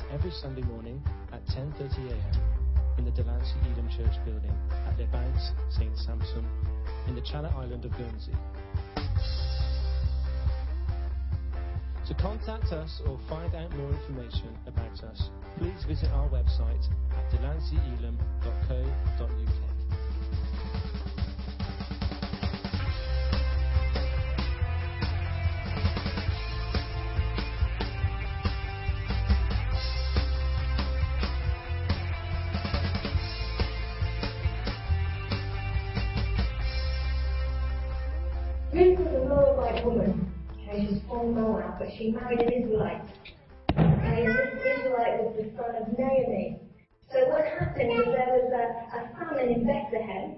meet every Sunday morning at 10.30am in the Delancey Elim Church building at Les Banques, St. Sampson, in the Channel Island of Guernsey. To contact us or find out more information about us, please visit our website at delanceyelim.co.uk. Moabite woman. Okay, she was from Moab, but she married an Israelite. Okay, and this Israelite was the son of Naomi. So what happened was there was a, a famine in Bethlehem,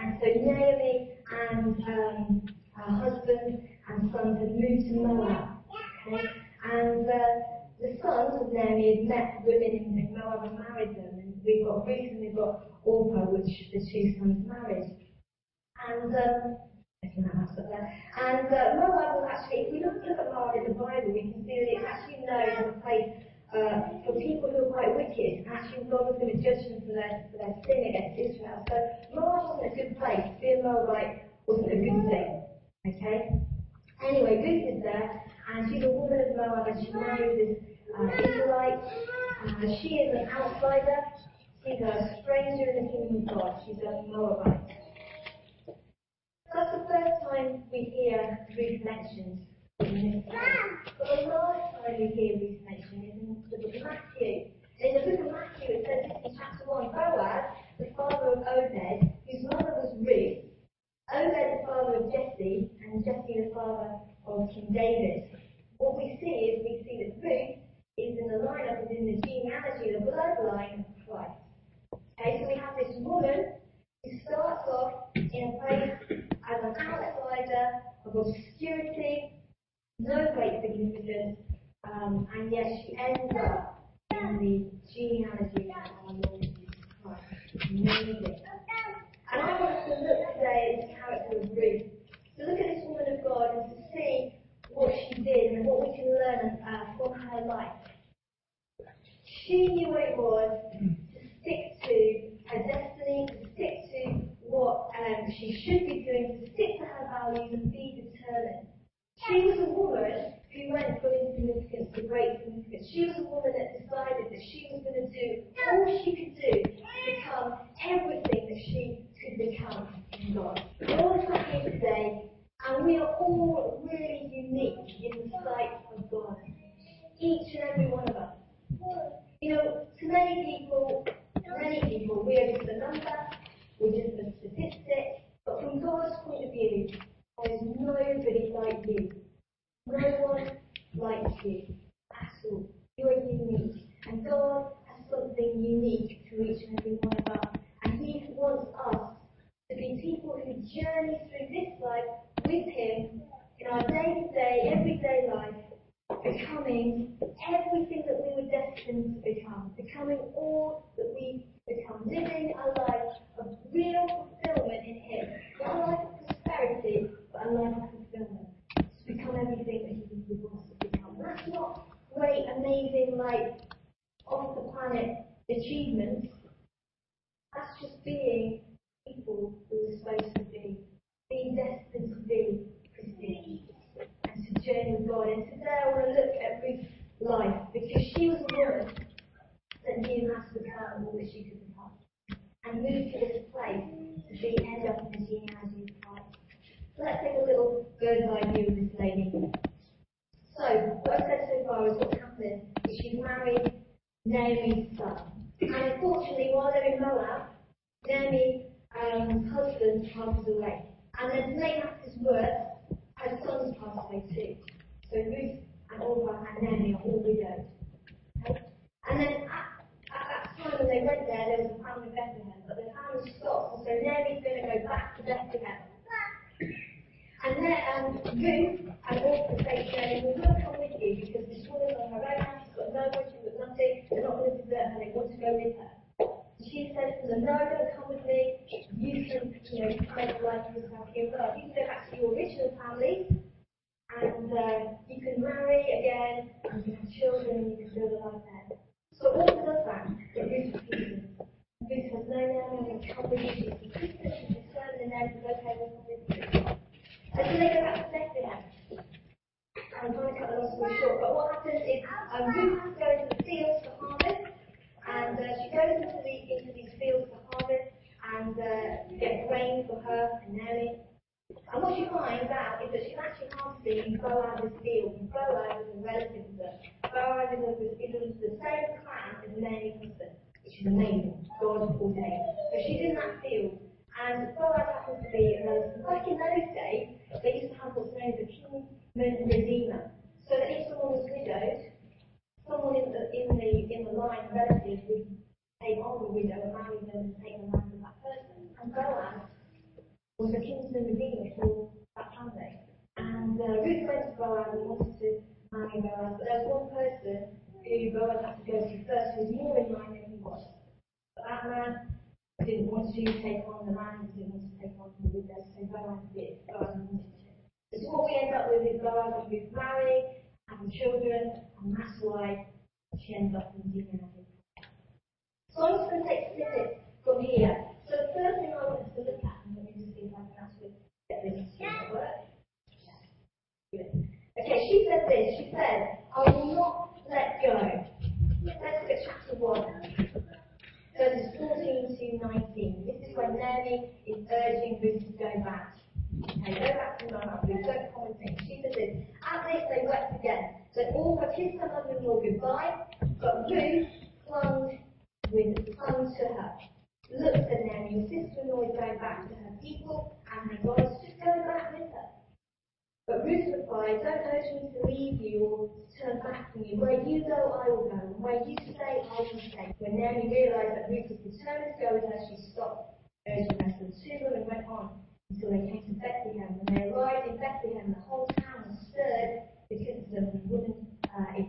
and so Naomi and um, her husband and sons had moved to Moab. Okay, and uh, the sons of Naomi had met women in Moab and married them, and we've got Ruth and we've got Orpah, which the two sons married. And um, and uh, Moab was actually, if we look at Moab in the Bible, we can see that it's actually known as a place uh, for people who are quite wicked. Actually, God was going to judge them for their, for their sin against Israel. So Moab wasn't a good place. Being Moabite wasn't a good thing. Okay? Anyway, Ruth is there, and she's a woman of Moab, and she marries this uh, Israelite. Uh, she is an outsider. She's a stranger in the kingdom of God. She's a Moabite. That's the first time we hear Ruth mentioned in this. But the last time we hear Ruth mentioned is in the book of Matthew. In the book of Matthew, it says in chapter 1 Boaz, the father of Obed, whose mother was Ruth, Obed the father of Jesse, and Jesse the father of King David. What we see is we see that Ruth is in the lineup, is in the genealogy, the bloodline of Christ. Okay, so we have this woman who starts off in a place as an outsider of obscurity, no great significance, um, and yet she ends up in the genealogy of our Lord Jesus Christ. Amazing. And I want us to look today at the character of Ruth, to look at this woman of God and to see what she did and what we can learn uh, from her life. She knew what it was to stick to her destiny, to stick to what um, she should be doing, to stick to her values and be determined. She was a woman who went from insignificance to great significance. She was a woman that decided that she was going to do all she could do to become everything that she could become in God. We're all sat here today, and we are all really unique in the sight of God. Each and every one of us. You know, to many people, many people, we are just a number, we're just a statistic, but from God's point of view, there's nobody like you. No one like you at all. You're unique. And God has something unique to each and every one of us. And He wants us to be people who journey through this life with Him in our day to day, everyday life, becoming everything that we were destined to become, becoming all that we become, living a life of real fulfillment in Him, not a life of prosperity, but a life of fulfillment, to become everything that He would want us to become. That's not great, amazing, like off the planet achievements. That's just being people who we're supposed to be, being destined to be Christians and to journey with God. And today I want to look at Ruth's life because she was a woman that knew how to become all that she could become and moved to this place to be end up in the genealogy of Christ. So let's take a little bird's eye view of this lady. So, what I've said so far is what's happened is she's married Naomi's son. And unfortunately, while they're in Moab, Naomi's um, husband passes away. And then to make matters worse, her sons pass away too. So Ruth and Orpah and Naomi are mendocino I don't urge you to leave you or turn back from you. Where you go, I will go, and where you stay, I will stay. When Naomi realized that Ruth was determined to go with her, she stopped urging her, to the two and went on until they came to Bethlehem. When they arrived in Bethlehem, the whole town was stirred because of the woman. uh,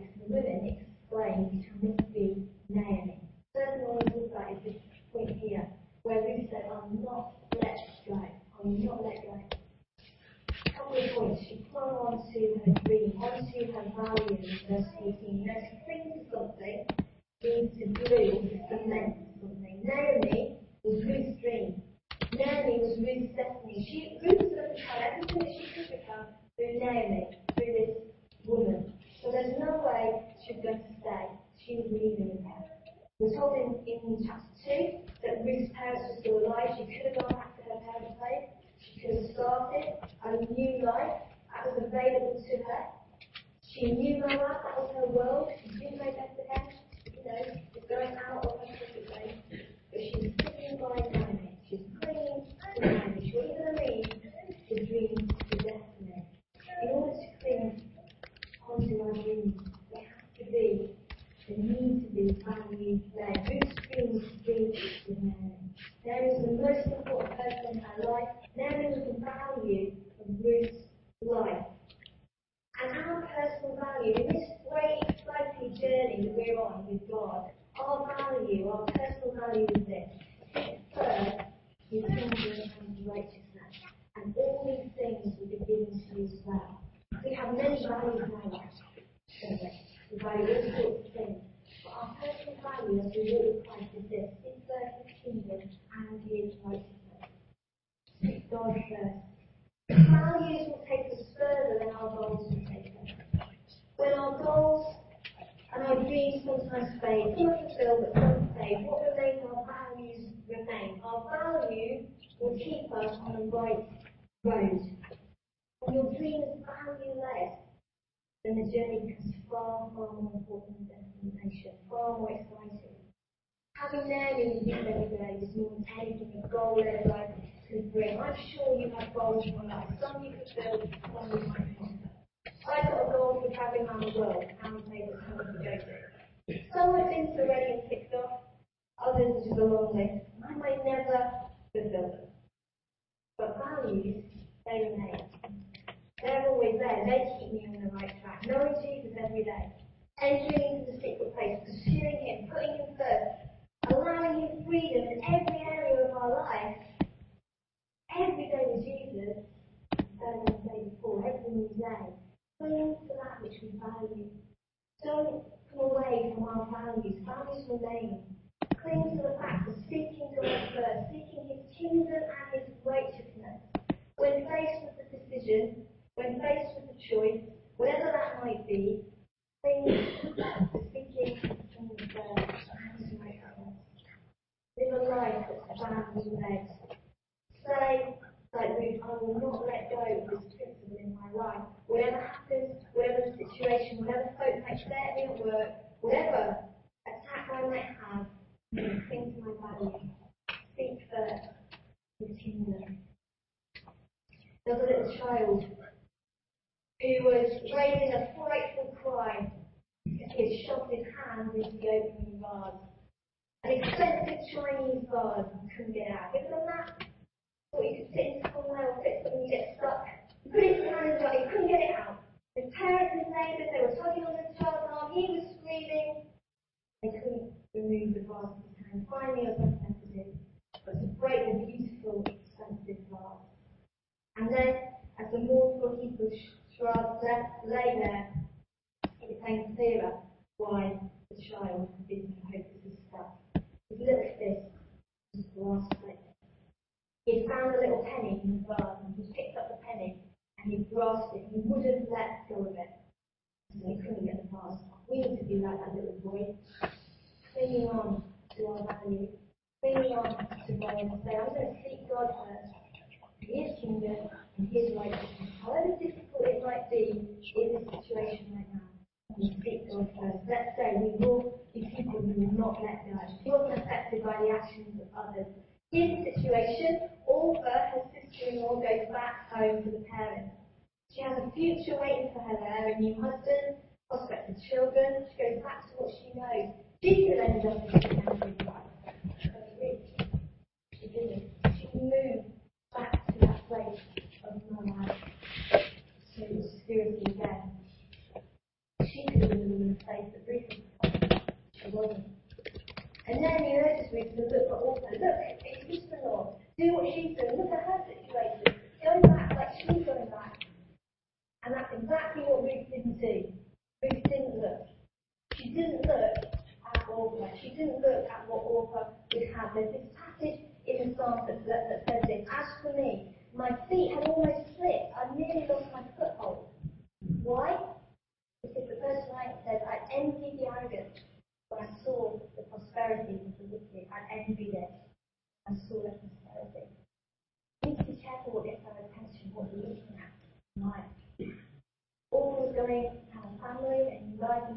understanding the difference that is being taken and go where life could bring. I'm sure you have goals for life. Some you could build, some you might conquer. I've got a goal for traveling around the world, and I'm saying it's Some of things are already picked off, others are just a long list. I might never fulfill them. But values, they remain. They're always there. They keep me on the right track. Knowing Jesus every day. Entering into the secret place, pursuing Him, putting Him first, finding freedom in every area of our life, every day with Jesus, as I said before, every new day, cling to that which we value. Don't come away from our values, values remain. Cling to the fact of seeking God first, seeking His kingdom and His righteousness. When faced with the decision, when faced with the choice, whatever that might be, cling to seeking His kingdom first. Israelites around his legs. Say like, Ruth, I will not let go of this principle in my life. Whatever happens, whatever the situation, whatever folk might stare me at work, whatever attack I might have, cling to my value. Speak first the kingdom. There was a little child God. we walk if people do not let go. She wasn't affected by the actions of others. in this situation. Orpah, her sister-in-law, goes back home to the parents. She has a future waiting for her there, a new husband.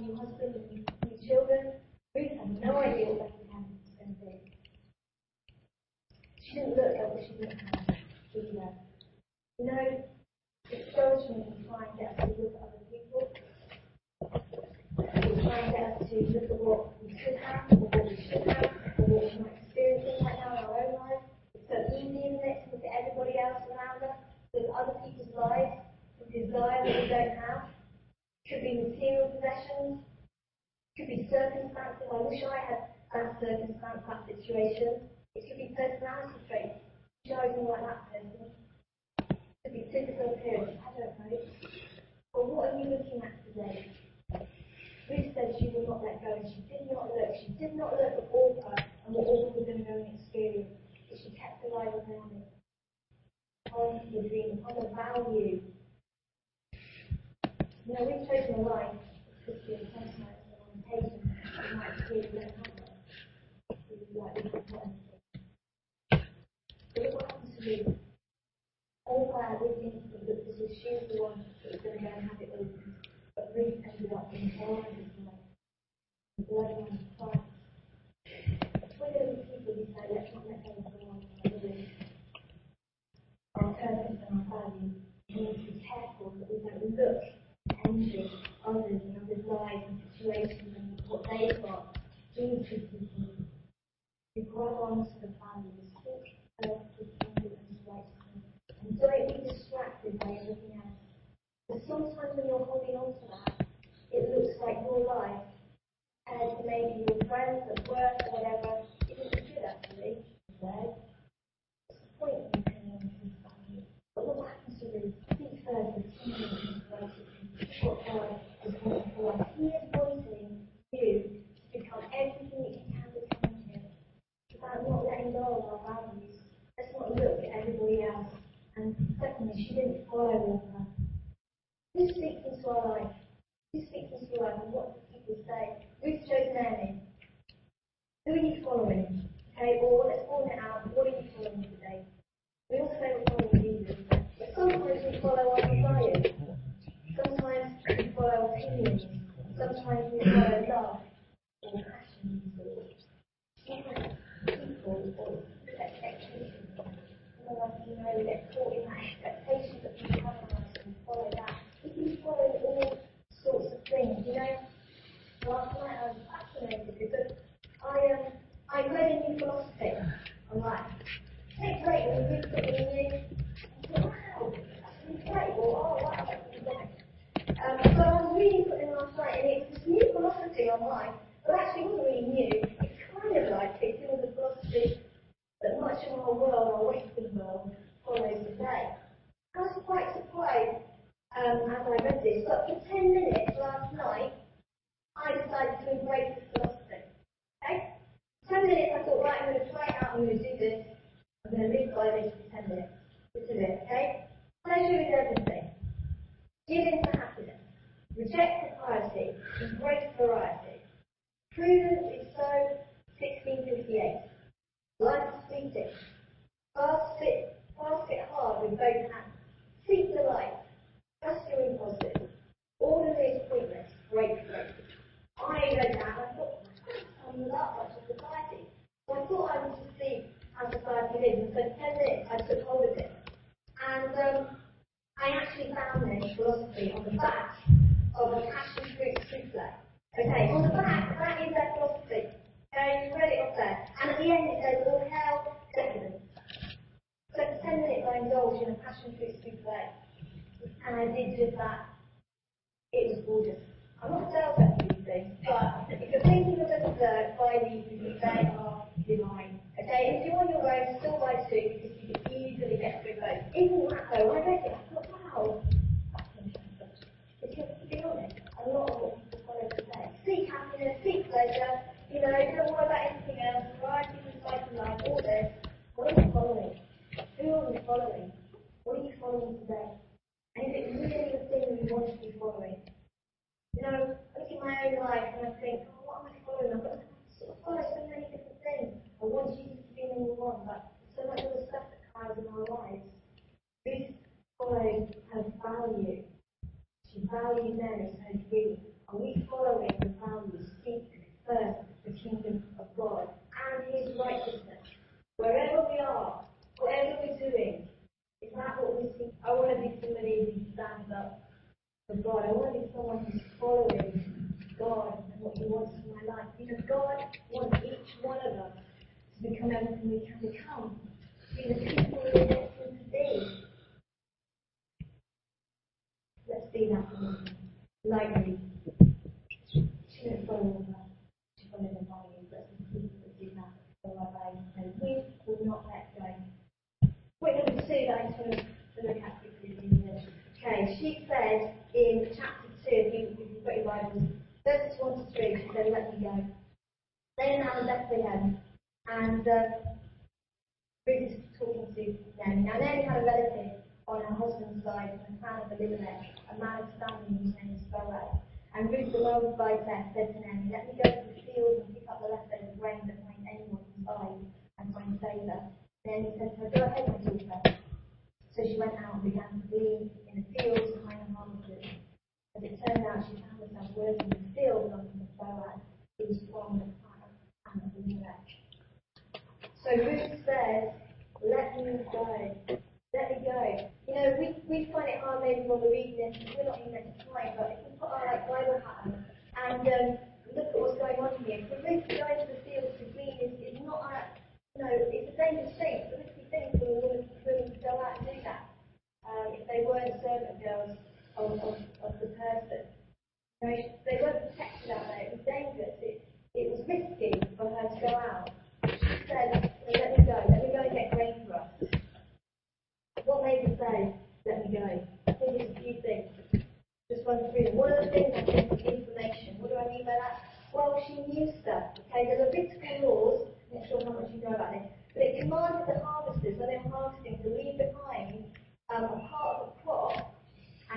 your husband because she's the one that was going to go and have it all. But Ruth ended up in all of life, the blood on his Christ. If we're those people who say, let's not let go of the one our purpose and our value, we need to be careful that we don't look envy I'm really beloved by Seth, said to Naomi, Let me go to the fields and pick up the leftovers grain that find anyone survive and find savour. Nanny said to her, Go ahead, my daughter. So she went out and began to glean in the fields behind the harvesters. As it turned out, she found herself working in the field under the Boaz, who was strong and fire and of Abimelech. So Ruth says, Let me go. Let me go. You know, we, we find it hard maybe when we're reading this, we're not even meant to try, but why we're. And um,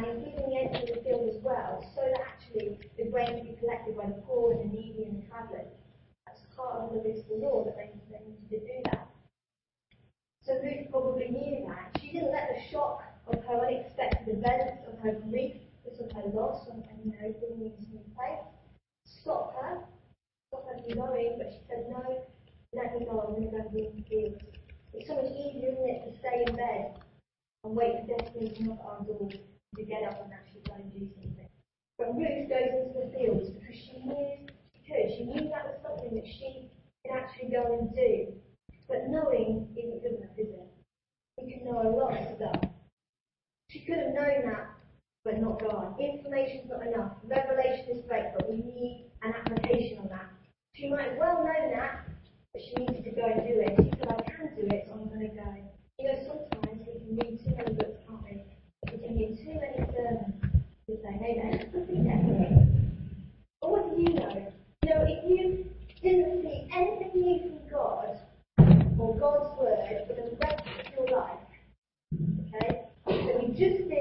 Thank you. just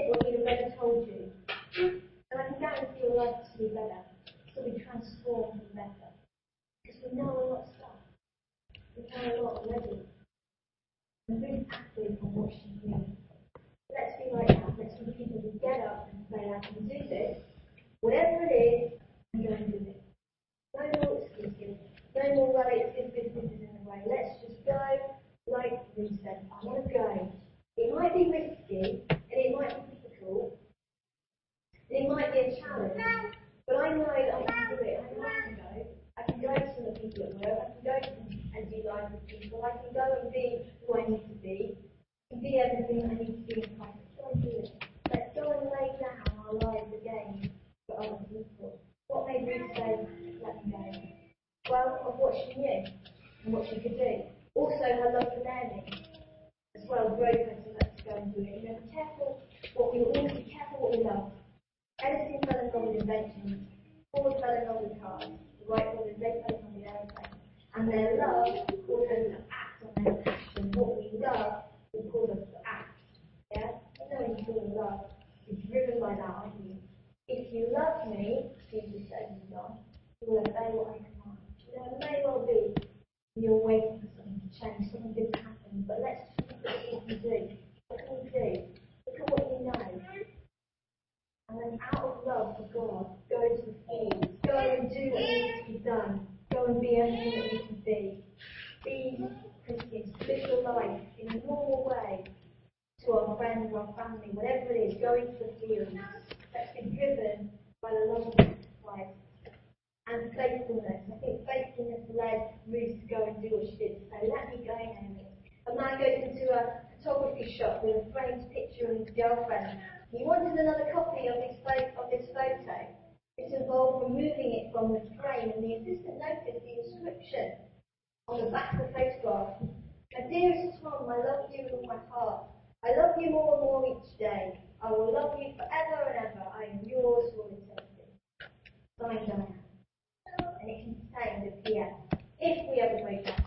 if we ever break up.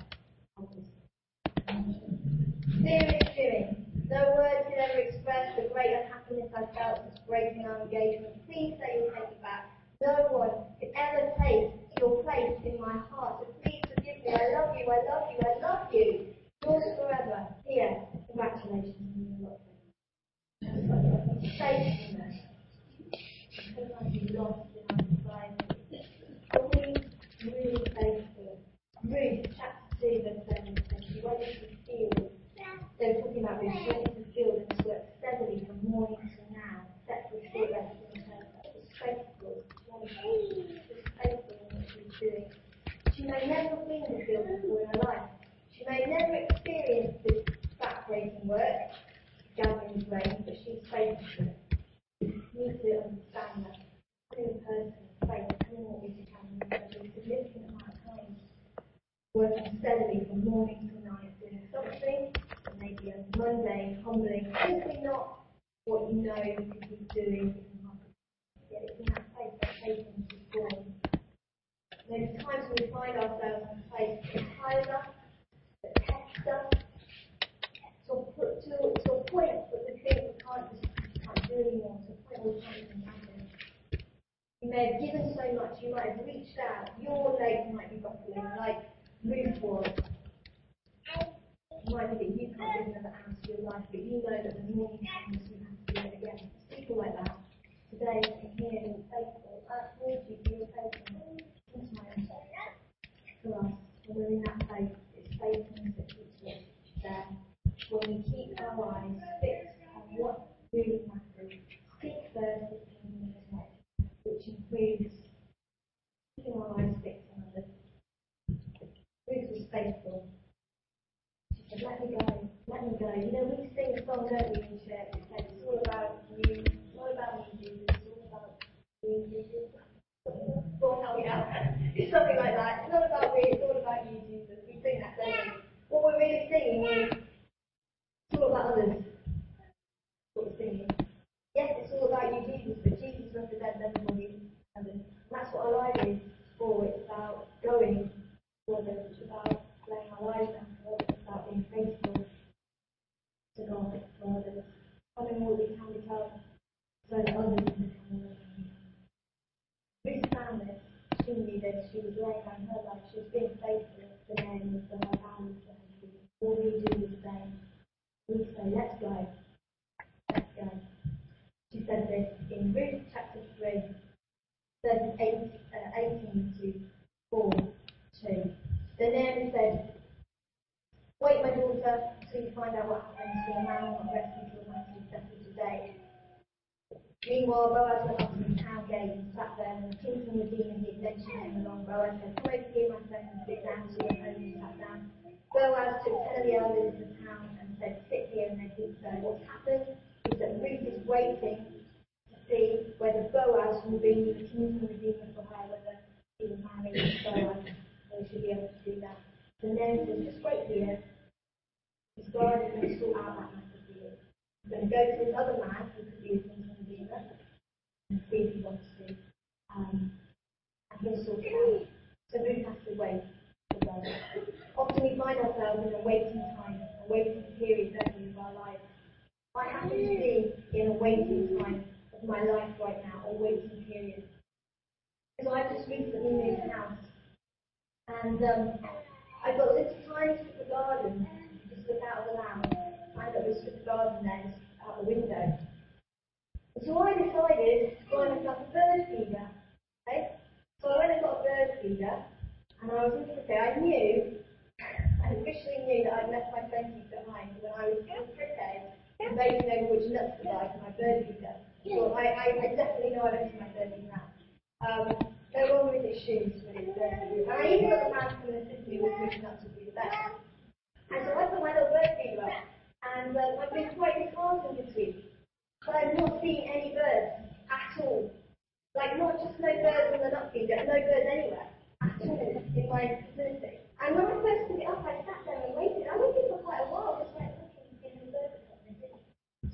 Serious doing. No words can ever express the great unhappiness I felt since breaking our engagement. Please say you'll take it back. No one can ever take your place in my heart. So please forgive me. I love you. I love you. I love you. Yours forever. Here. Congratulations on you in Ruth chapter 2, verse 7 says, She went into the field. They were talking about Ruth. She went into the field and worked steadily from morning till now, except for short rest and return. She was faithful. She was faithful in what she was doing. She may never have been in the field before in her life. She may never experience this backbreaking work, gathering grain, but she was faithful. won't from morning to night doing something. It may be a mundane, humbling, simply not what you know you should be doing Yet it's in that place that patience is born. There's times we find ourselves in a place that tires us, that tests us, to a, to, to a point that we think we can't just can't do anymore, to a point we can't even. You may have given so much, you might have reached out, your leg might be buckling, like Therefore, likely you can't bring them out of your life, but you know that the more you kindness you have to do it again. People like that today can hear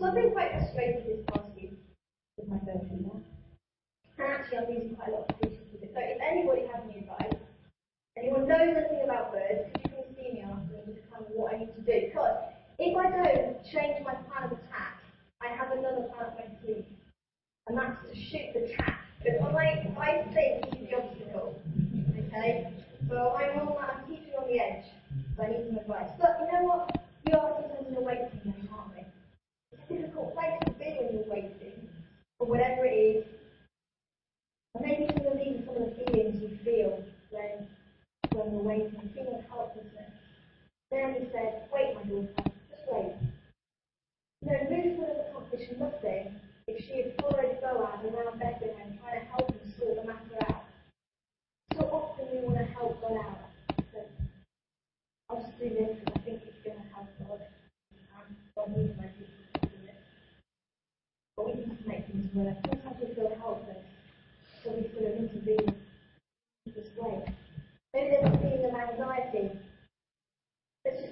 Something quite frustrating this past week with my version now. And actually I'm using quite a lot of patience with it. So if anybody has any advice, anyone knows anything about birds, could you please see me after and just tell me what I need to do? Because if I don't change my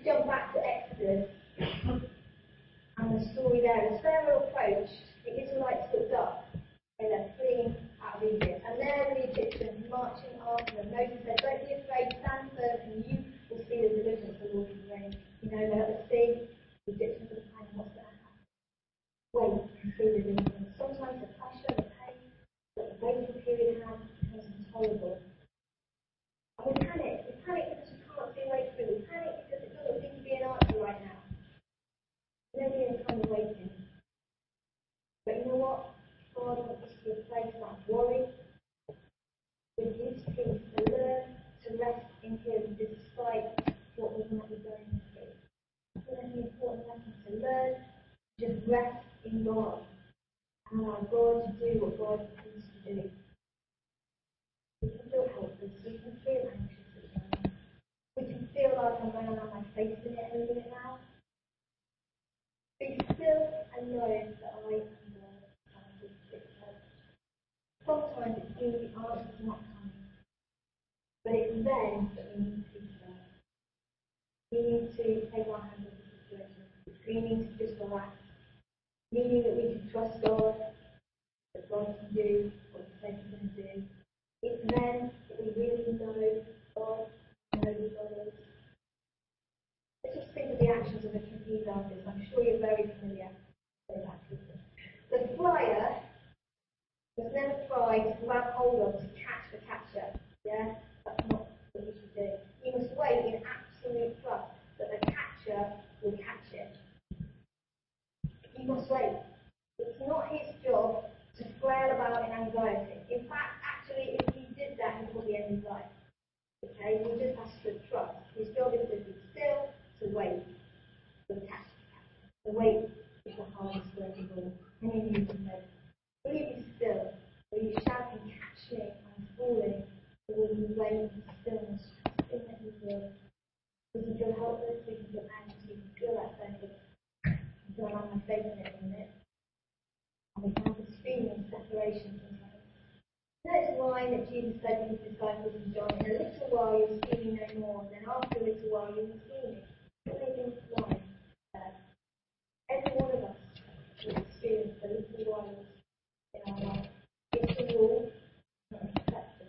Jump back to Exodus and the story there. As Pharaoh approached, the Israelites looked up. and they're fleeing out of Egypt. And there the Egyptians marching after them. Moses said, then that we need to still. We need to take our hands off the situation. We need to just relax. Meaning that we can trust God, that God can do what He said He's going to do. It's then that we really know God and know who God is. Let's just think of the actions of a trapeze artist. I'm sure you're very familiar with that. The flyer must never try to grab hold of to catch the catcher. Yeah? That's not should do. Must wait in absolute trust that the catcher will catch it. You must wait. It's not his job to flail about in anxiety. In fact, actually, if he did that, he would be end his life. Okay, he would just has to trust. His job is to be still, to wait, to catch the wait is the hardest work of all. Many of you have said, Will you be still? Will you shout and catch me? I'm falling. Will you wait in that you will? We can feel helpless, feel anxious, feel that sense of, going have my faith in a minute. And we have this feeling of separation. Notice the line that Jesus said to his disciples in John, In a little while you'll see me no more, then after a little while you will see me. Uh, every one of us will experience a little while in our life. It's the rule, not an exception.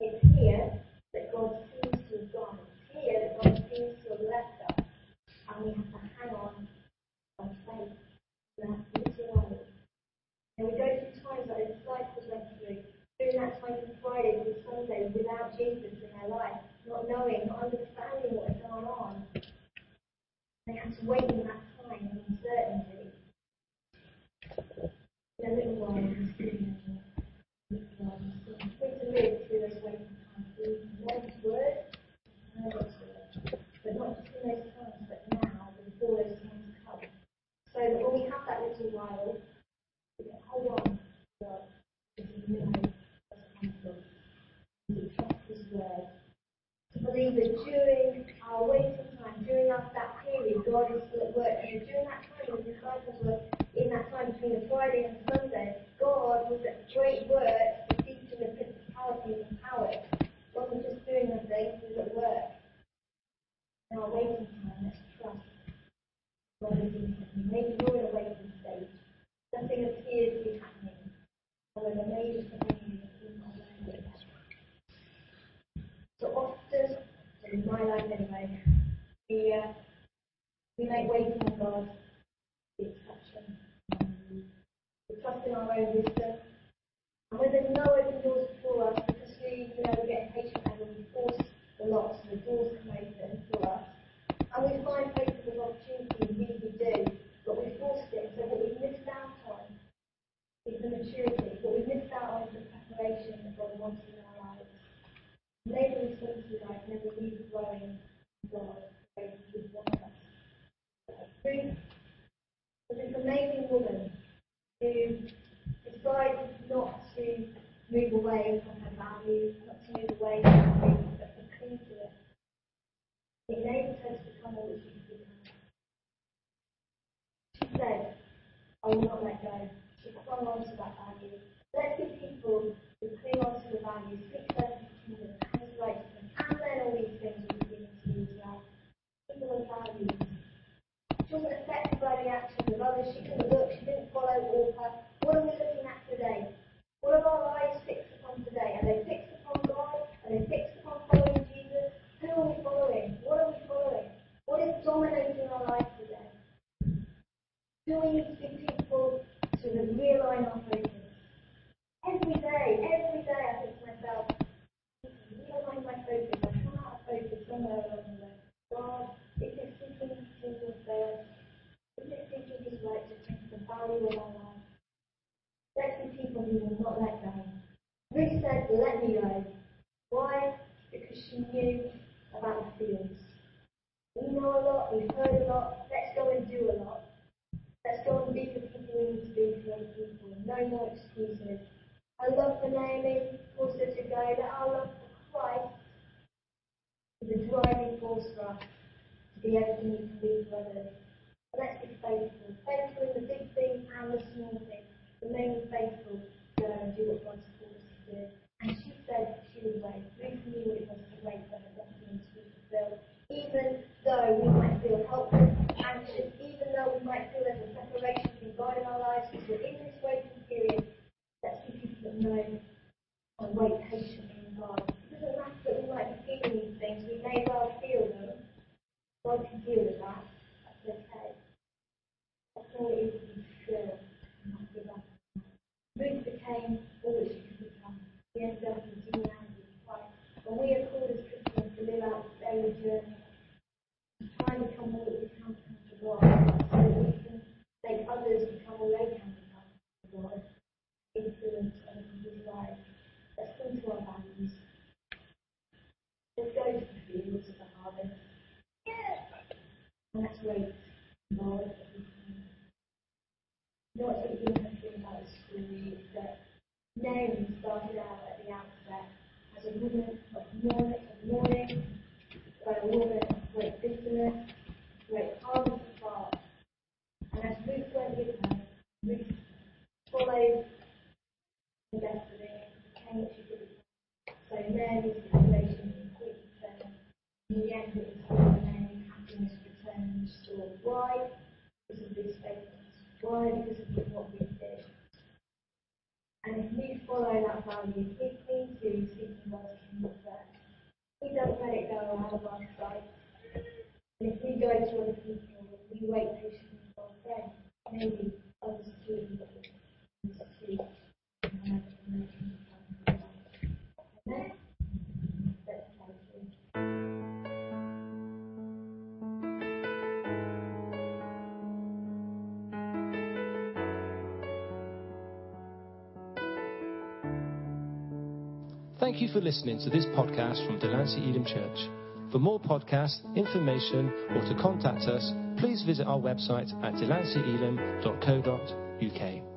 It's here that God seems to have gone. It's here that God seems to have left us. And we have to hang on by faith. That little while. And we go through times like the disciples went through, during that time from Friday to Sunday without Jesus in their life, not knowing, not understanding what had gone on. They had to wait in that time of uncertainty. In a little while, he's given them a little while. So we're to live through those waiting times. We know his word, know God's word. But not just in those times, but now, before those times come. So that when we have that little while, we can hold on to God. Because we know what's come from. We trust his word to believe that during our waiting time, during our, that period, God is still at work. Know, during that time, the disciples were in that time between the Friday and Sunday, God was at great work defeating the principalities and powers. God was just doing nothing, he was at work. In our waiting time, let's trust God is in something. Maybe you're in a waiting stage. Nothing appears to be happening. Or there may just be something that you're not aware of. So often, in my life anyway, we, uh, we make waiting on God the exception. Um, we trust in our own wisdom. And when there's no open doors before us, because we, you know, we get impatient and we force the locks and the doors come open for us, and we find places of opportunity, indeed we do, but we forced it so that we've missed out on is the maturity, but we missed out on the preparation that God wants in our lives. Maybe we seem to like never really growing in God the way He would want us. Ruth was this amazing woman who decided not to move away from her values, not to move away from her faith, but to cling to it. It enabled her to become all that she could become. She said, I will not let go. On to that value. Thank you for listening to this podcast from Delancey Elim Church. For more podcasts, information, or to contact us, please visit our website at delanceyelim.co.uk.